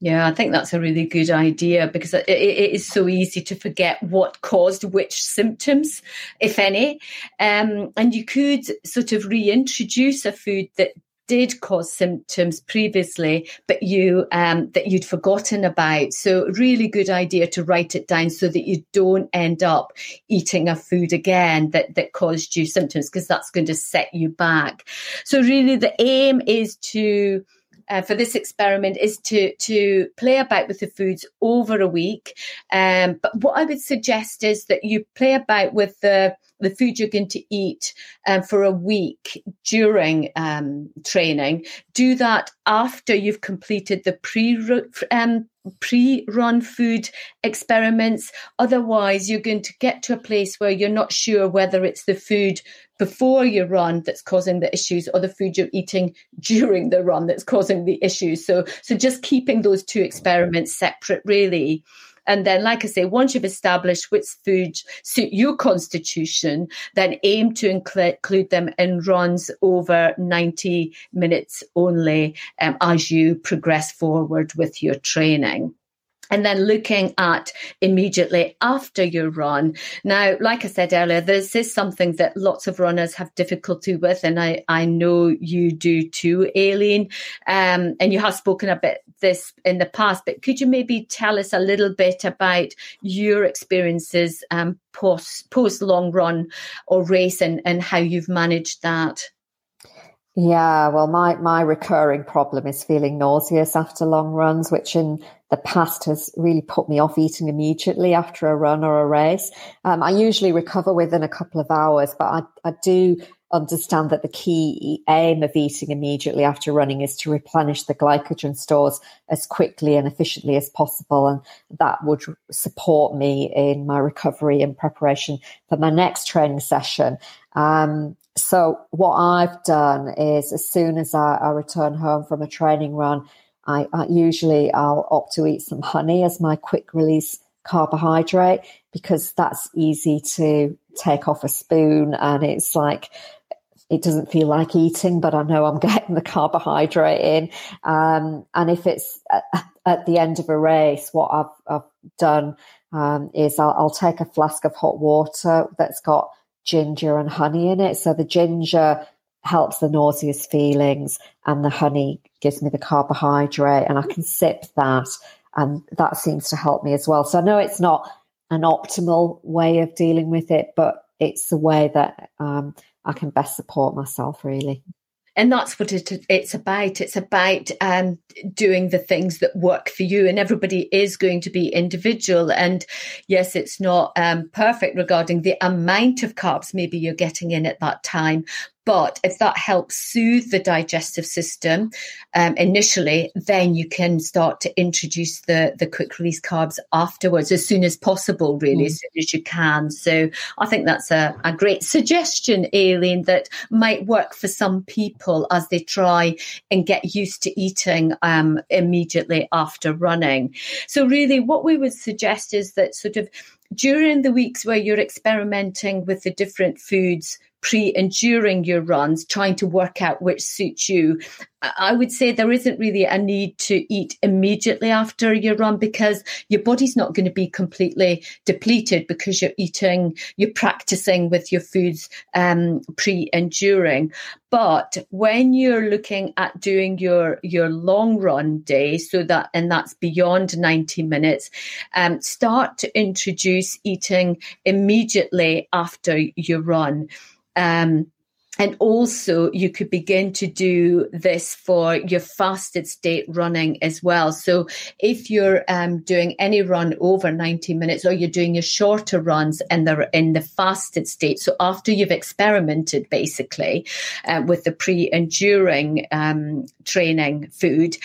Speaker 2: Yeah, I think that's a really good idea because it, it is so easy to forget what caused which symptoms, if any. Um, and you could sort of reintroduce a food that did cause symptoms previously, but you um, that you'd forgotten about. So really good idea to write it down so that you don't end up eating a food again that that caused you symptoms because that's going to set you back. So really, the aim is to uh, for this experiment is to to play about with the foods over a week. Um, but what I would suggest is that you play about with the the food you're going to eat um, for a week during um, training. Do that after you've completed the pre um, pre run food experiments. Otherwise, you're going to get to a place where you're not sure whether it's the food before you run that's causing the issues or the food you're eating during the run that's causing the issues. So, so just keeping those two experiments separate really and then, like I say, once you've established which foods suit your constitution, then aim to include them in runs over 90 minutes only um, as you progress forward with your training and then looking at immediately after your run. Now, like I said earlier, this is something that lots of runners have difficulty with, and I, I know you do too, Aileen. Um, and you have spoken a bit this in the past, but could you maybe tell us a little bit about your experiences um, post post long run or race and, and how you've managed that?
Speaker 1: Yeah, well, my, my recurring problem is feeling nauseous after long runs, which in the past has really put me off eating immediately after a run or a race. Um, I usually recover within a couple of hours, but I, I do understand that the key aim of eating immediately after running is to replenish the glycogen stores as quickly and efficiently as possible. And that would support me in my recovery and preparation for my next training session. Um, so what I've done is as soon as I, I return home from a training run, I, I, usually I'll opt to eat some honey as my quick release carbohydrate because that's easy to take off a spoon and it's like it doesn't feel like eating, but I know I'm getting the carbohydrate in. Um, and if it's at, the end of a race, what I've, I've done um, is I'll, I'll take a flask of hot water that's got ginger and honey in it. So the ginger helps the nauseous feelings and the honey gives me the carbohydrate and I can sip that and that seems to help me as well. So I know it's not an optimal way of dealing with it, but it's the way that um, I can best support myself really
Speaker 2: and that's what it, it's about. It's about um, doing the things that work for you, and everybody is going to be individual. And yes, it's not um, perfect regarding the amount of carbs maybe you're getting in at that time, But if that helps soothe the digestive system um, initially, then you can start to introduce the, the quick release carbs afterwards as soon as possible, really, mm. as soon as you can. So I think that's a, a great suggestion, Aileen, that might work for some people as they try and get used to eating um, immediately after running. So, really, what we would suggest is that sort of during the weeks where you're experimenting with the different foods pre and during your runs, trying to work out which suits you. I would say there isn't really a need to eat immediately after your run because your body's not going to be completely depleted because you're eating, you're practicing with your foods um, pre and during. But when you're looking at doing your your long run day, so that and that's beyond 90 minutes, um, start to introduce eating immediately after your run. Um, and also, you could begin to do this for your fasted state running as well. So, if you're um, doing any run over 90 minutes or you're doing your shorter runs and they're in the fasted state, so after you've experimented basically uh, with the pre and during um, training food,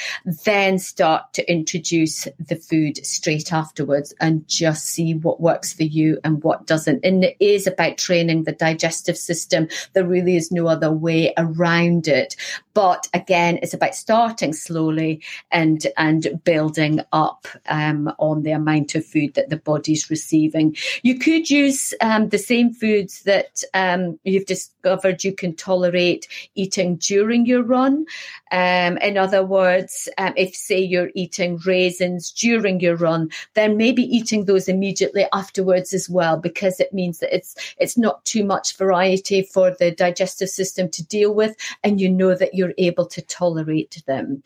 Speaker 2: then start to introduce the food straight afterwards and just see what works for you and what doesn't. And it is about training the digestive system. There really is is no other way around it. But again, it's about starting slowly and and building up um, on the amount of food that the body's receiving. You could use um, the same foods that um, you've discovered you can tolerate eating during your run. Um, in other words, um, if say you're eating raisins during your run, then maybe eating those immediately afterwards as well, because it means that it's it's not too much variety for the digestive digestive system to deal with, and you know that you're able to tolerate them.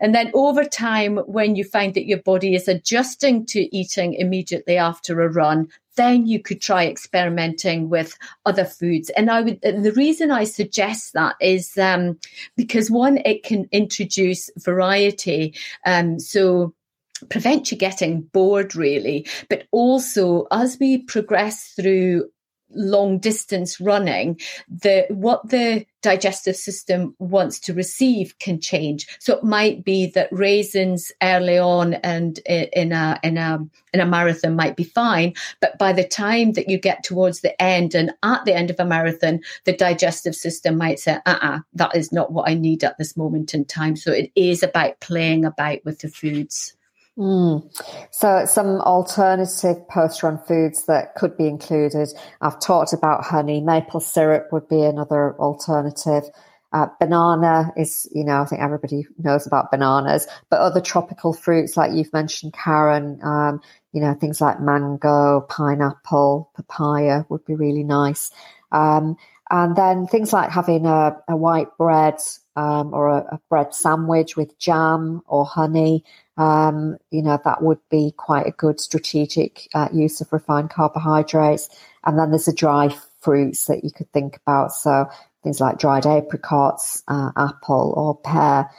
Speaker 2: And then over time, when you find that your body is adjusting to eating immediately after a run, then you could try experimenting with other foods. And I would, the reason I suggest that is um, because one, it can introduce variety. Um, so prevent you getting bored really but also as we progress through long distance running, the what the digestive system wants to receive can change. So it might be that raisins early on and in a in a in a marathon might be fine, but by the time that you get towards the end and at the end of a marathon, the digestive system might say, "Uh, uh that is not what I need at this moment in time." So it is about playing about with the foods.
Speaker 1: Mm. So, some alternative post run foods that could be included. I've talked about honey, maple syrup would be another alternative. Uh, banana is, you know, I think everybody knows about bananas, but other tropical fruits like you've mentioned, Karen, um, you know, things like mango, pineapple, papaya would be really nice. Um, and then things like having a, a white bread um, or a, a, bread sandwich with jam or honey um, you know, that would be quite a good strategic uh, use of refined carbohydrates. And then there's the dry fruits that you could think about. So things like dried apricots, uh, apple or pear.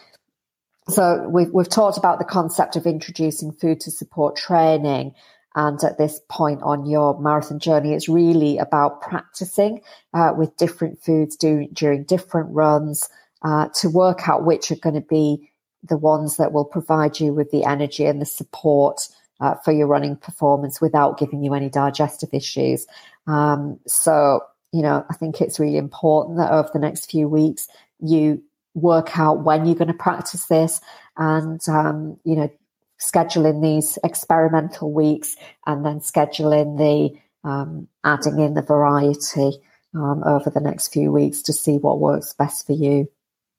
Speaker 1: So we've, we've talked about the concept of introducing food to support training. And at this point on your marathon journey, it's really about practicing uh, with different foods do, during different runs uh, to work out which are going to be the ones that will provide you with the energy and the support uh, for your running performance without giving you any digestive issues. Um, so, you know, I think it's really important that over the next few weeks you work out when you're going to practice this and, um, you know, schedule in these experimental weeks and then schedule in the um, adding in the variety um, over the next few weeks to see what works best for you.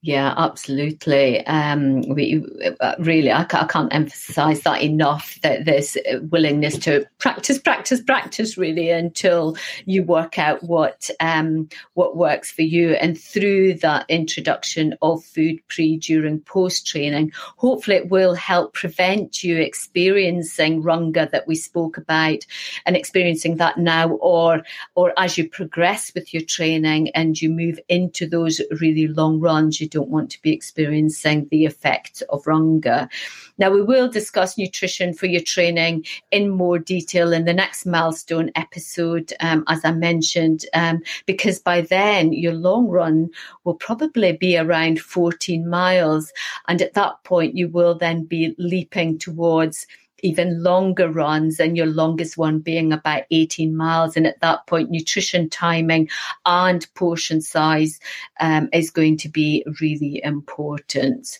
Speaker 2: Yeah, absolutely. Um, we uh, really, I, I can't emphasize that enough. That there's willingness to practice, practice, practice, really, until you work out what um, what works for you. And through that introduction of food pre, during, post training, hopefully, it will help prevent you experiencing runger that we spoke about, and experiencing that now, or or as you progress with your training and you move into those really long runs, you don't want to be experiencing the effects of runger. Now, we will discuss nutrition for your training in more detail in the next milestone episode, um, as I mentioned, um, because by then your long run will probably be around 14 miles. And at that point, you will then be leaping towards even longer runs and your longest one being about 18 miles. And at that point, nutrition timing and portion size um, is going to be really important.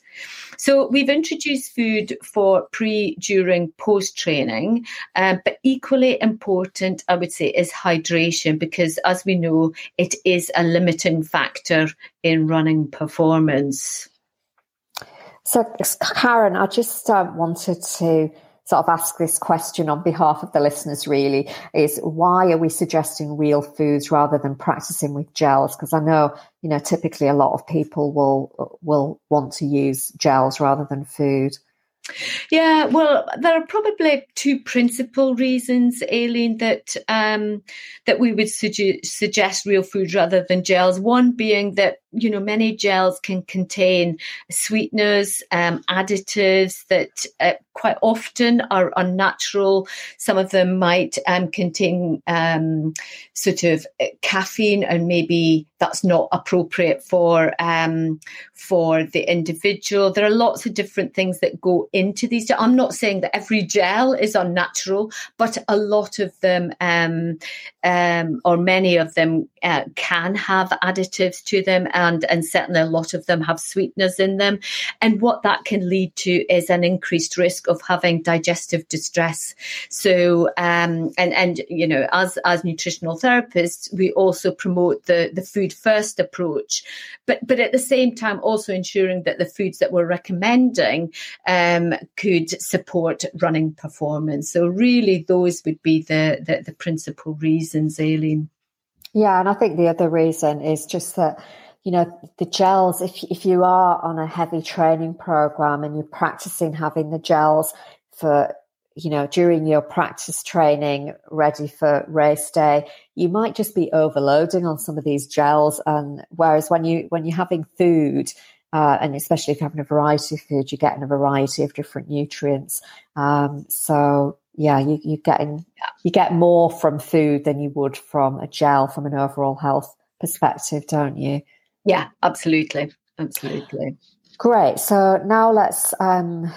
Speaker 2: So we've introduced food for pre, during, post training, um, but equally important, I would say, is hydration because, as we know, it is a limiting factor in running performance.
Speaker 1: So, Karen, I just uh, wanted to sort of ask this question on behalf of the listeners really is why are we suggesting real foods rather than practicing with gels because i know you know typically a lot of people will will want to use gels rather than food
Speaker 2: yeah, well, there are probably two principal reasons, Aileen, that um, that we would suge- suggest real food rather than gels. One being that you know, many gels can contain sweeteners, um, additives that uh, quite often are unnatural. Some of them might um, contain um, sort of uh, caffeine, and maybe that's not appropriate for um, for the individual. There are lots of different things that go into these. I'm not saying that every gel is unnatural, but a lot of them, um, um, or many of them, uh, can have additives to them and and certainly a lot of them have sweeteners in them. And what that can lead to is an increased risk of having digestive distress. So um, and and you know as as nutritional therapists, we also promote the the food first approach, but but at the same time also ensuring that the foods that we're recommending um, could support running performance. So really, those would be the the, the principal reasons, Aileen.
Speaker 1: Yeah, and I think the other reason is just that you know the gels if if you are on a heavy training program and you're practicing having the gels for you know during your practice training ready for race day you might just be overloading on some of these gels and whereas when you when you're having food uh, and especially if you're having a variety of food you're getting a variety of different nutrients um, so yeah, you, you're getting you get more from food than you would from a gel from an overall health perspective, don't you?
Speaker 2: Yeah, absolutely, absolutely.
Speaker 1: Great. So now let's um,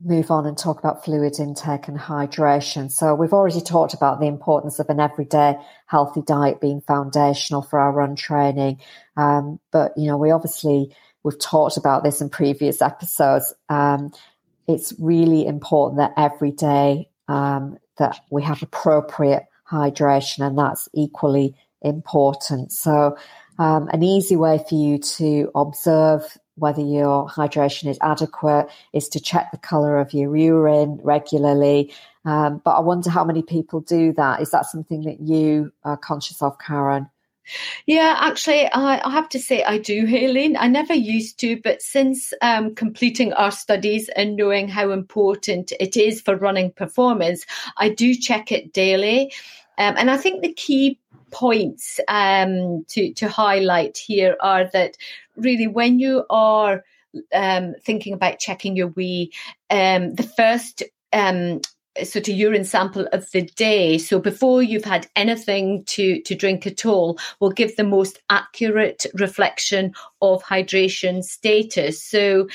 Speaker 1: move on and talk about fluid intake and hydration. So we've already talked about the importance of an everyday healthy diet being foundational for our run training, um, but you know we obviously we've talked about this in previous episodes. Um, it's really important that every day um, that we have appropriate hydration, and that's equally important. So, um, an easy way for you to observe whether your hydration is adequate is to check the color of your urine regularly. Um, but I wonder how many people do that. Is that something that you are conscious of, Karen?
Speaker 2: Yeah, actually, I, I, have to say I do, Aileen. I never used to, but since um, completing our studies and knowing how important it is for running performance, I do check it daily. Um, and I think the key points um, to, to highlight here are that really when you are um, thinking about checking your wee, um, the first um, sort of urine sample of the day. So before you've had anything to, to drink at all, will give the most accurate reflection of hydration status. So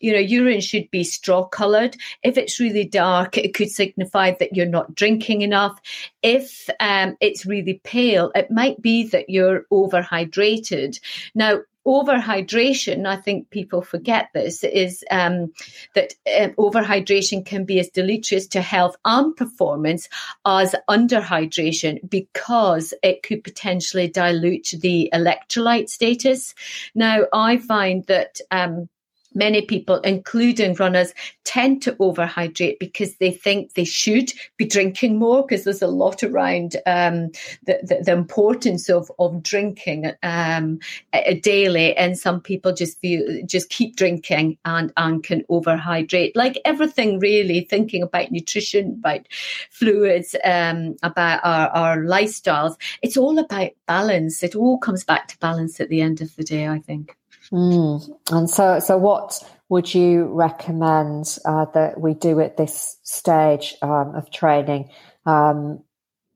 Speaker 2: you know, urine should be straw colored. If it's really dark, it could signify that you're not drinking enough. If um, it's really pale, it might be that you're overhydrated. Now, overhydration, I think people forget this, is um, that um, overhydration can be as deleterious to health and performance as underhydration because it could potentially dilute the electrolyte status. Now, I find that. Um, many people, including runners, tend to overhydrate because they think they should be drinking more because there's a lot around um, the, the, the, importance of, of drinking um, daily. And some people just feel, just keep drinking and, and can overhydrate. Like everything really, thinking about nutrition, about fluids, um, about our, our lifestyles, it's all about balance. It all comes back to balance at the end of the day, I think.
Speaker 1: Mm. And so, so what would you recommend uh, that we do at this stage um, of training? Um,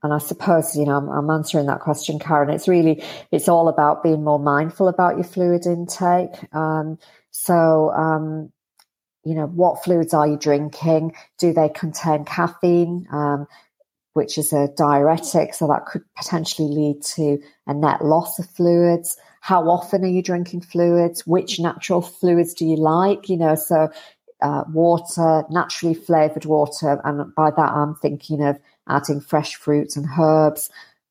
Speaker 1: and I suppose you know I'm, I'm, answering that question, Karen. It's really it's all about being more mindful about your fluid intake. Um, so um, you know what fluids are you drinking? Do they contain caffeine? Um, which is a diuretic, so that could potentially lead to a net loss of fluids. How often are you drinking fluids? Which natural fluids do you like? You know, so uh, water, naturally flavored water, and by that I'm thinking of adding fresh fruits and herbs.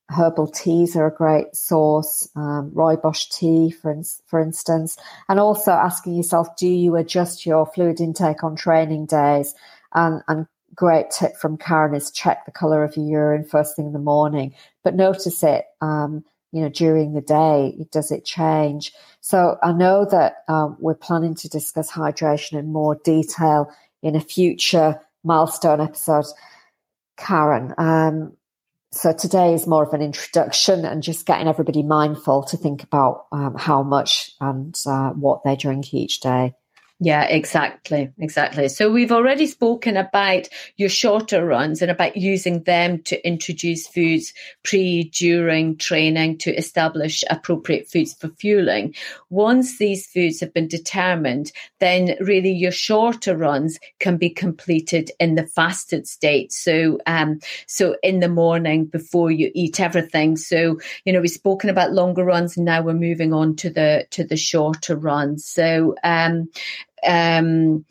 Speaker 1: Herbal teas are a great source, um, rooibos tea, for, in, for instance, and also asking yourself, do you adjust your fluid intake on training days? And, and great tip from Karen is check the color of your urine first thing in the morning, but notice it, um, you know, during the day. Does it change? So I know that um, we're planning to discuss hydration in more detail in a future milestone episode. Karen. Um, so today is more of an introduction and just getting everybody mindful to think about um, how much and uh, what they drink each day.
Speaker 2: Yeah, exactly. Exactly. So we've already spoken about your shorter runs and about using them to introduce foods pre, during training to establish appropriate foods for fueling. Once these foods have been determined, then really your shorter runs can be completed in the fasted state. So, um, so in the morning before you eat everything. So, you know, we've spoken about longer runs and now we're moving on to the, to the shorter runs. So, um, um,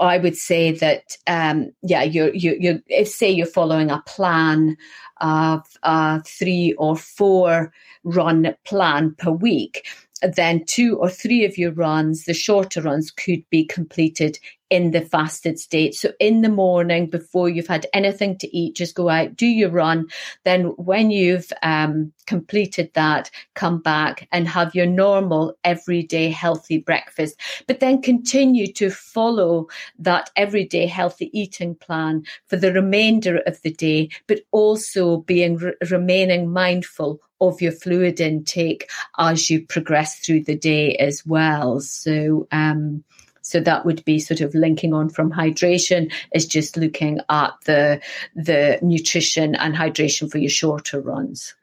Speaker 2: I would say that um, yeah, you're, you're, you're if say you're following a plan of a three or four run plan per week, then two or three of your runs, the shorter runs, could be completed in the fasted state. So in the morning, before you've had anything to eat, just go out, do your run. Then when you've um, completed that, come back and have your normal everyday healthy breakfast. But then continue to follow that everyday healthy eating plan for the remainder of the day, but also being re- remaining mindful of your fluid intake as you progress through the day as well. So, um, so that would be sort of linking on from hydration is just looking at the the nutrition and hydration for your shorter runs.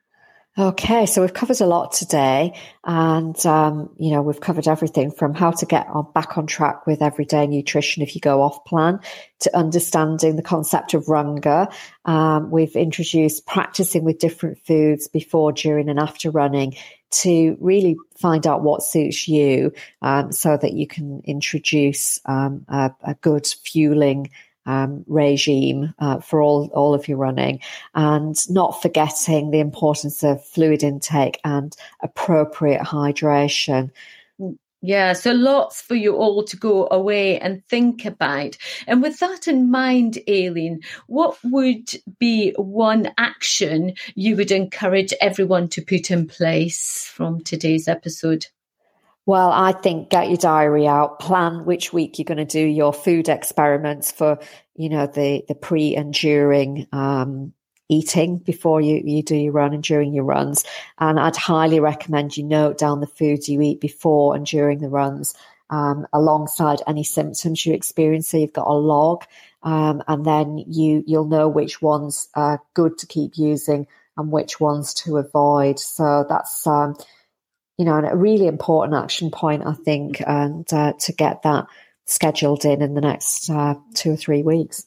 Speaker 1: Okay, so we've covered a lot today, and um, you know we've covered everything from how to get on, back on track with everyday nutrition if you go off plan, to understanding the concept of runger. Um, we've introduced practicing with different foods before, during, and after running to really find out what suits you, um, so that you can introduce um, a, a good fueling um, regime uh, for all all of your running, and not forgetting the importance of fluid intake and appropriate hydration.
Speaker 2: Yeah, so lots for you all to go away and think about. And with that in mind, Aileen, what would be one action you would encourage everyone to put in place from today's episode?
Speaker 1: Well, I think get your diary out, plan which week you're going to do your food experiments for, you know, the, the pre and during, um, eating before you, you do your run and during your runs. And I'd highly recommend you note down the foods you eat before and during the runs, um, alongside any symptoms you experience. So you've got a log, um, and then you, you'll know which ones are good to keep using and which ones to avoid. So that's, um, you know, a really important action point, I think, and uh, to get that scheduled in in the next uh, two or three weeks.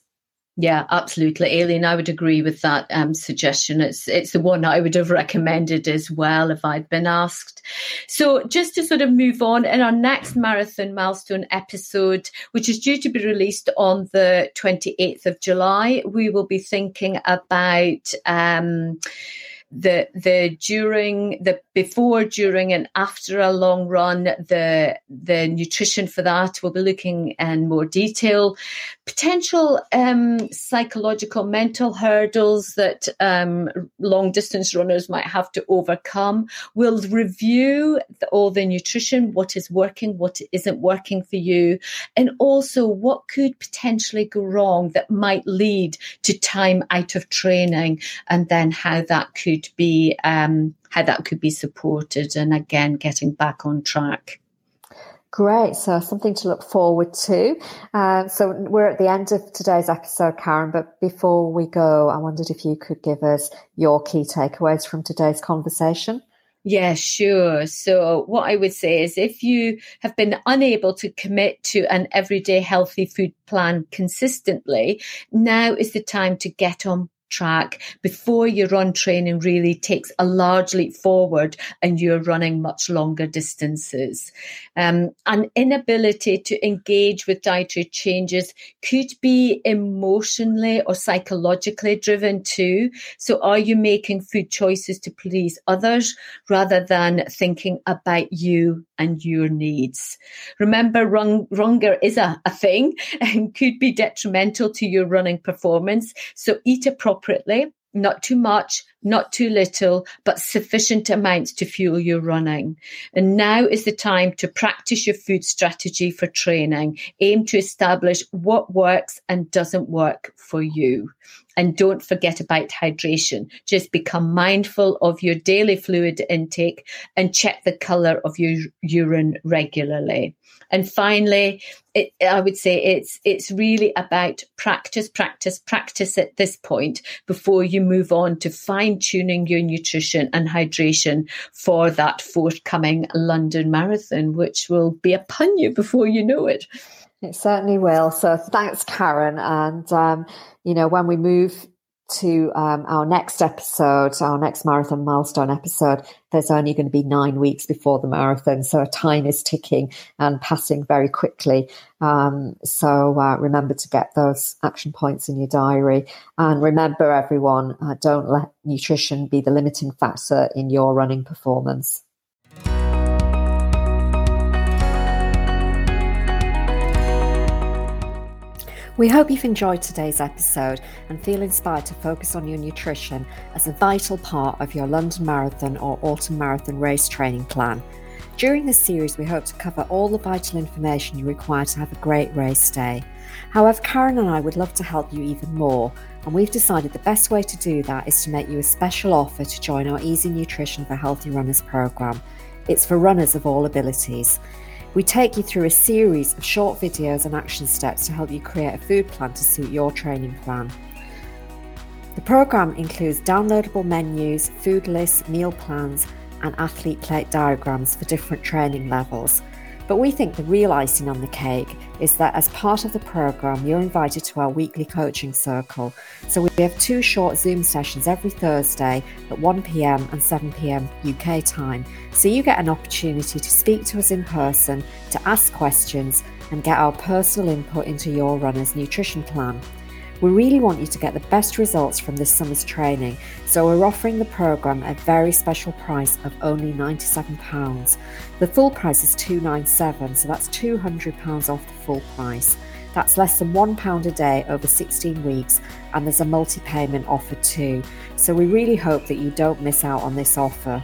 Speaker 2: Yeah, absolutely, Aileen. I would agree with that um, suggestion. It's it's the one I would have recommended as well if I'd been asked. So, just to sort of move on, in our next marathon milestone episode, which is due to be released on the twenty eighth of July, we will be thinking about. Um, the the during the before during and after a long run the the nutrition for that we'll be looking in more detail. Potential um, psychological mental hurdles that um, long distance runners might have to overcome. We'll review the, all the nutrition what is working what isn't working for you and also what could potentially go wrong that might lead to time out of training and then how that could be um, how that could be supported and again getting back on track
Speaker 1: Great. So something to look forward to. Uh, so we're at the end of today's episode, Karen, but before we go, I wondered if you could give us your key takeaways from today's conversation.
Speaker 2: Yeah, sure. So, what I would say is if you have been unable to commit to an everyday healthy food plan consistently, now is the time to get on track before your run training really takes a large leap forward and you're running much longer distances. Um, an inability to engage with dietary changes could be emotionally or psychologically driven too. So are you making food choices to please others rather than thinking about you and your needs? Remember, run, runger is a, a thing and could be detrimental to your running performance. So eat appropriately appropriately, not too much, not too little, but sufficient amounts to fuel your running. And now is the time to practice your food strategy for training. Aim to establish what works and doesn't work for you. And don't forget about hydration. Just become mindful of your daily fluid intake and check the color of your urine regularly. And finally, it, I would say it's it's really about practice, practice, practice at this point before you move on to fine tuning your nutrition and hydration for that forthcoming London Marathon, which will be upon you before you know it.
Speaker 1: It certainly will. So thanks, Karen. And um, you know, when we move to um, our next episode, our next marathon milestone episode, there's only going to be nine weeks before the marathon. So time is ticking and passing very quickly. Um, so uh, remember to get those action points in your diary. And remember, everyone, uh, don't let nutrition be the limiting factor in your running performance. We hope you've enjoyed today's episode and feel inspired to focus on your nutrition as a vital part of your London Marathon or Autumn Marathon race training plan. During this series, we hope to cover all the vital information you require to have a great race day. However, Karen and I would love to help you even more, and we've decided the best way to do that is to make you a special offer to join our Easy Nutrition for Healthy Runners program. It's for runners of all abilities. We take you through a series of short videos and action steps to help you create a food plan to suit your training plan. The programme includes downloadable menus, food lists, meal plans, and athlete plate diagrams for different training levels. But we think the real icing on the cake is that as part of the program, you're invited to our weekly coaching circle. So we have two short Zoom sessions every Thursday at 1 pm and 7 pm UK time. So you get an opportunity to speak to us in person, to ask questions, and get our personal input into your runner's nutrition plan. We really want you to get the best results from this summer's training, so we're offering the programme at a very special price of only £97. The full price is £297, so that's £200 off the full price. That's less than £1 a day over 16 weeks, and there's a multi payment offer too. So we really hope that you don't miss out on this offer.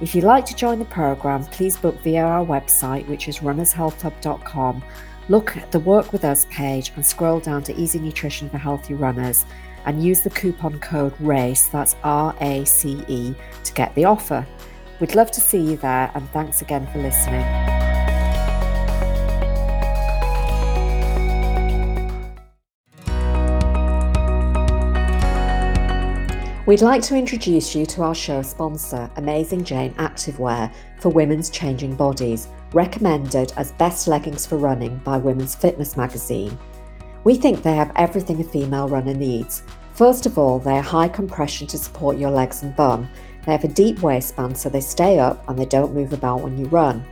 Speaker 1: If you'd like to join the programme, please book via our website, which is runnershealthhub.com Look at the Work With Us page and scroll down to Easy Nutrition for Healthy Runners and use the coupon code RACE, that's R A C E, to get the offer. We'd love to see you there and thanks again for listening. We'd like to introduce you to our show sponsor, Amazing Jane Activewear for women's changing bodies recommended as best leggings for running by Women's Fitness magazine. We think they have everything a female runner needs. First of all, they are high compression to support your legs and bum. They have a deep waistband so they stay up and they don't move about when you run.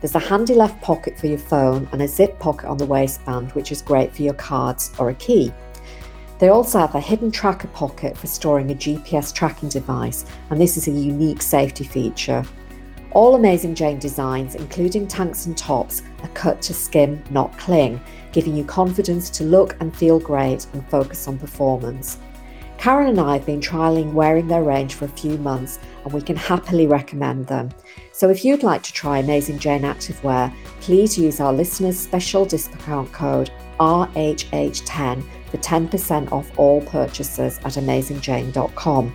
Speaker 1: There's a handy left pocket for your phone and a zip pocket on the waistband, which is great for your cards or a key. They also have a hidden tracker pocket for storing a GPS tracking device, and this is a unique safety feature. All Amazing Jane designs, including tanks and tops, are cut to skim, not cling, giving you confidence to look and feel great and focus on performance. Karen and I have been trialling wearing their range for a few months and we can happily recommend them. So if you'd like to try Amazing Jane Activewear, please use our listeners' special discount code RHH10 for 10% off all purchases at AmazingJane.com.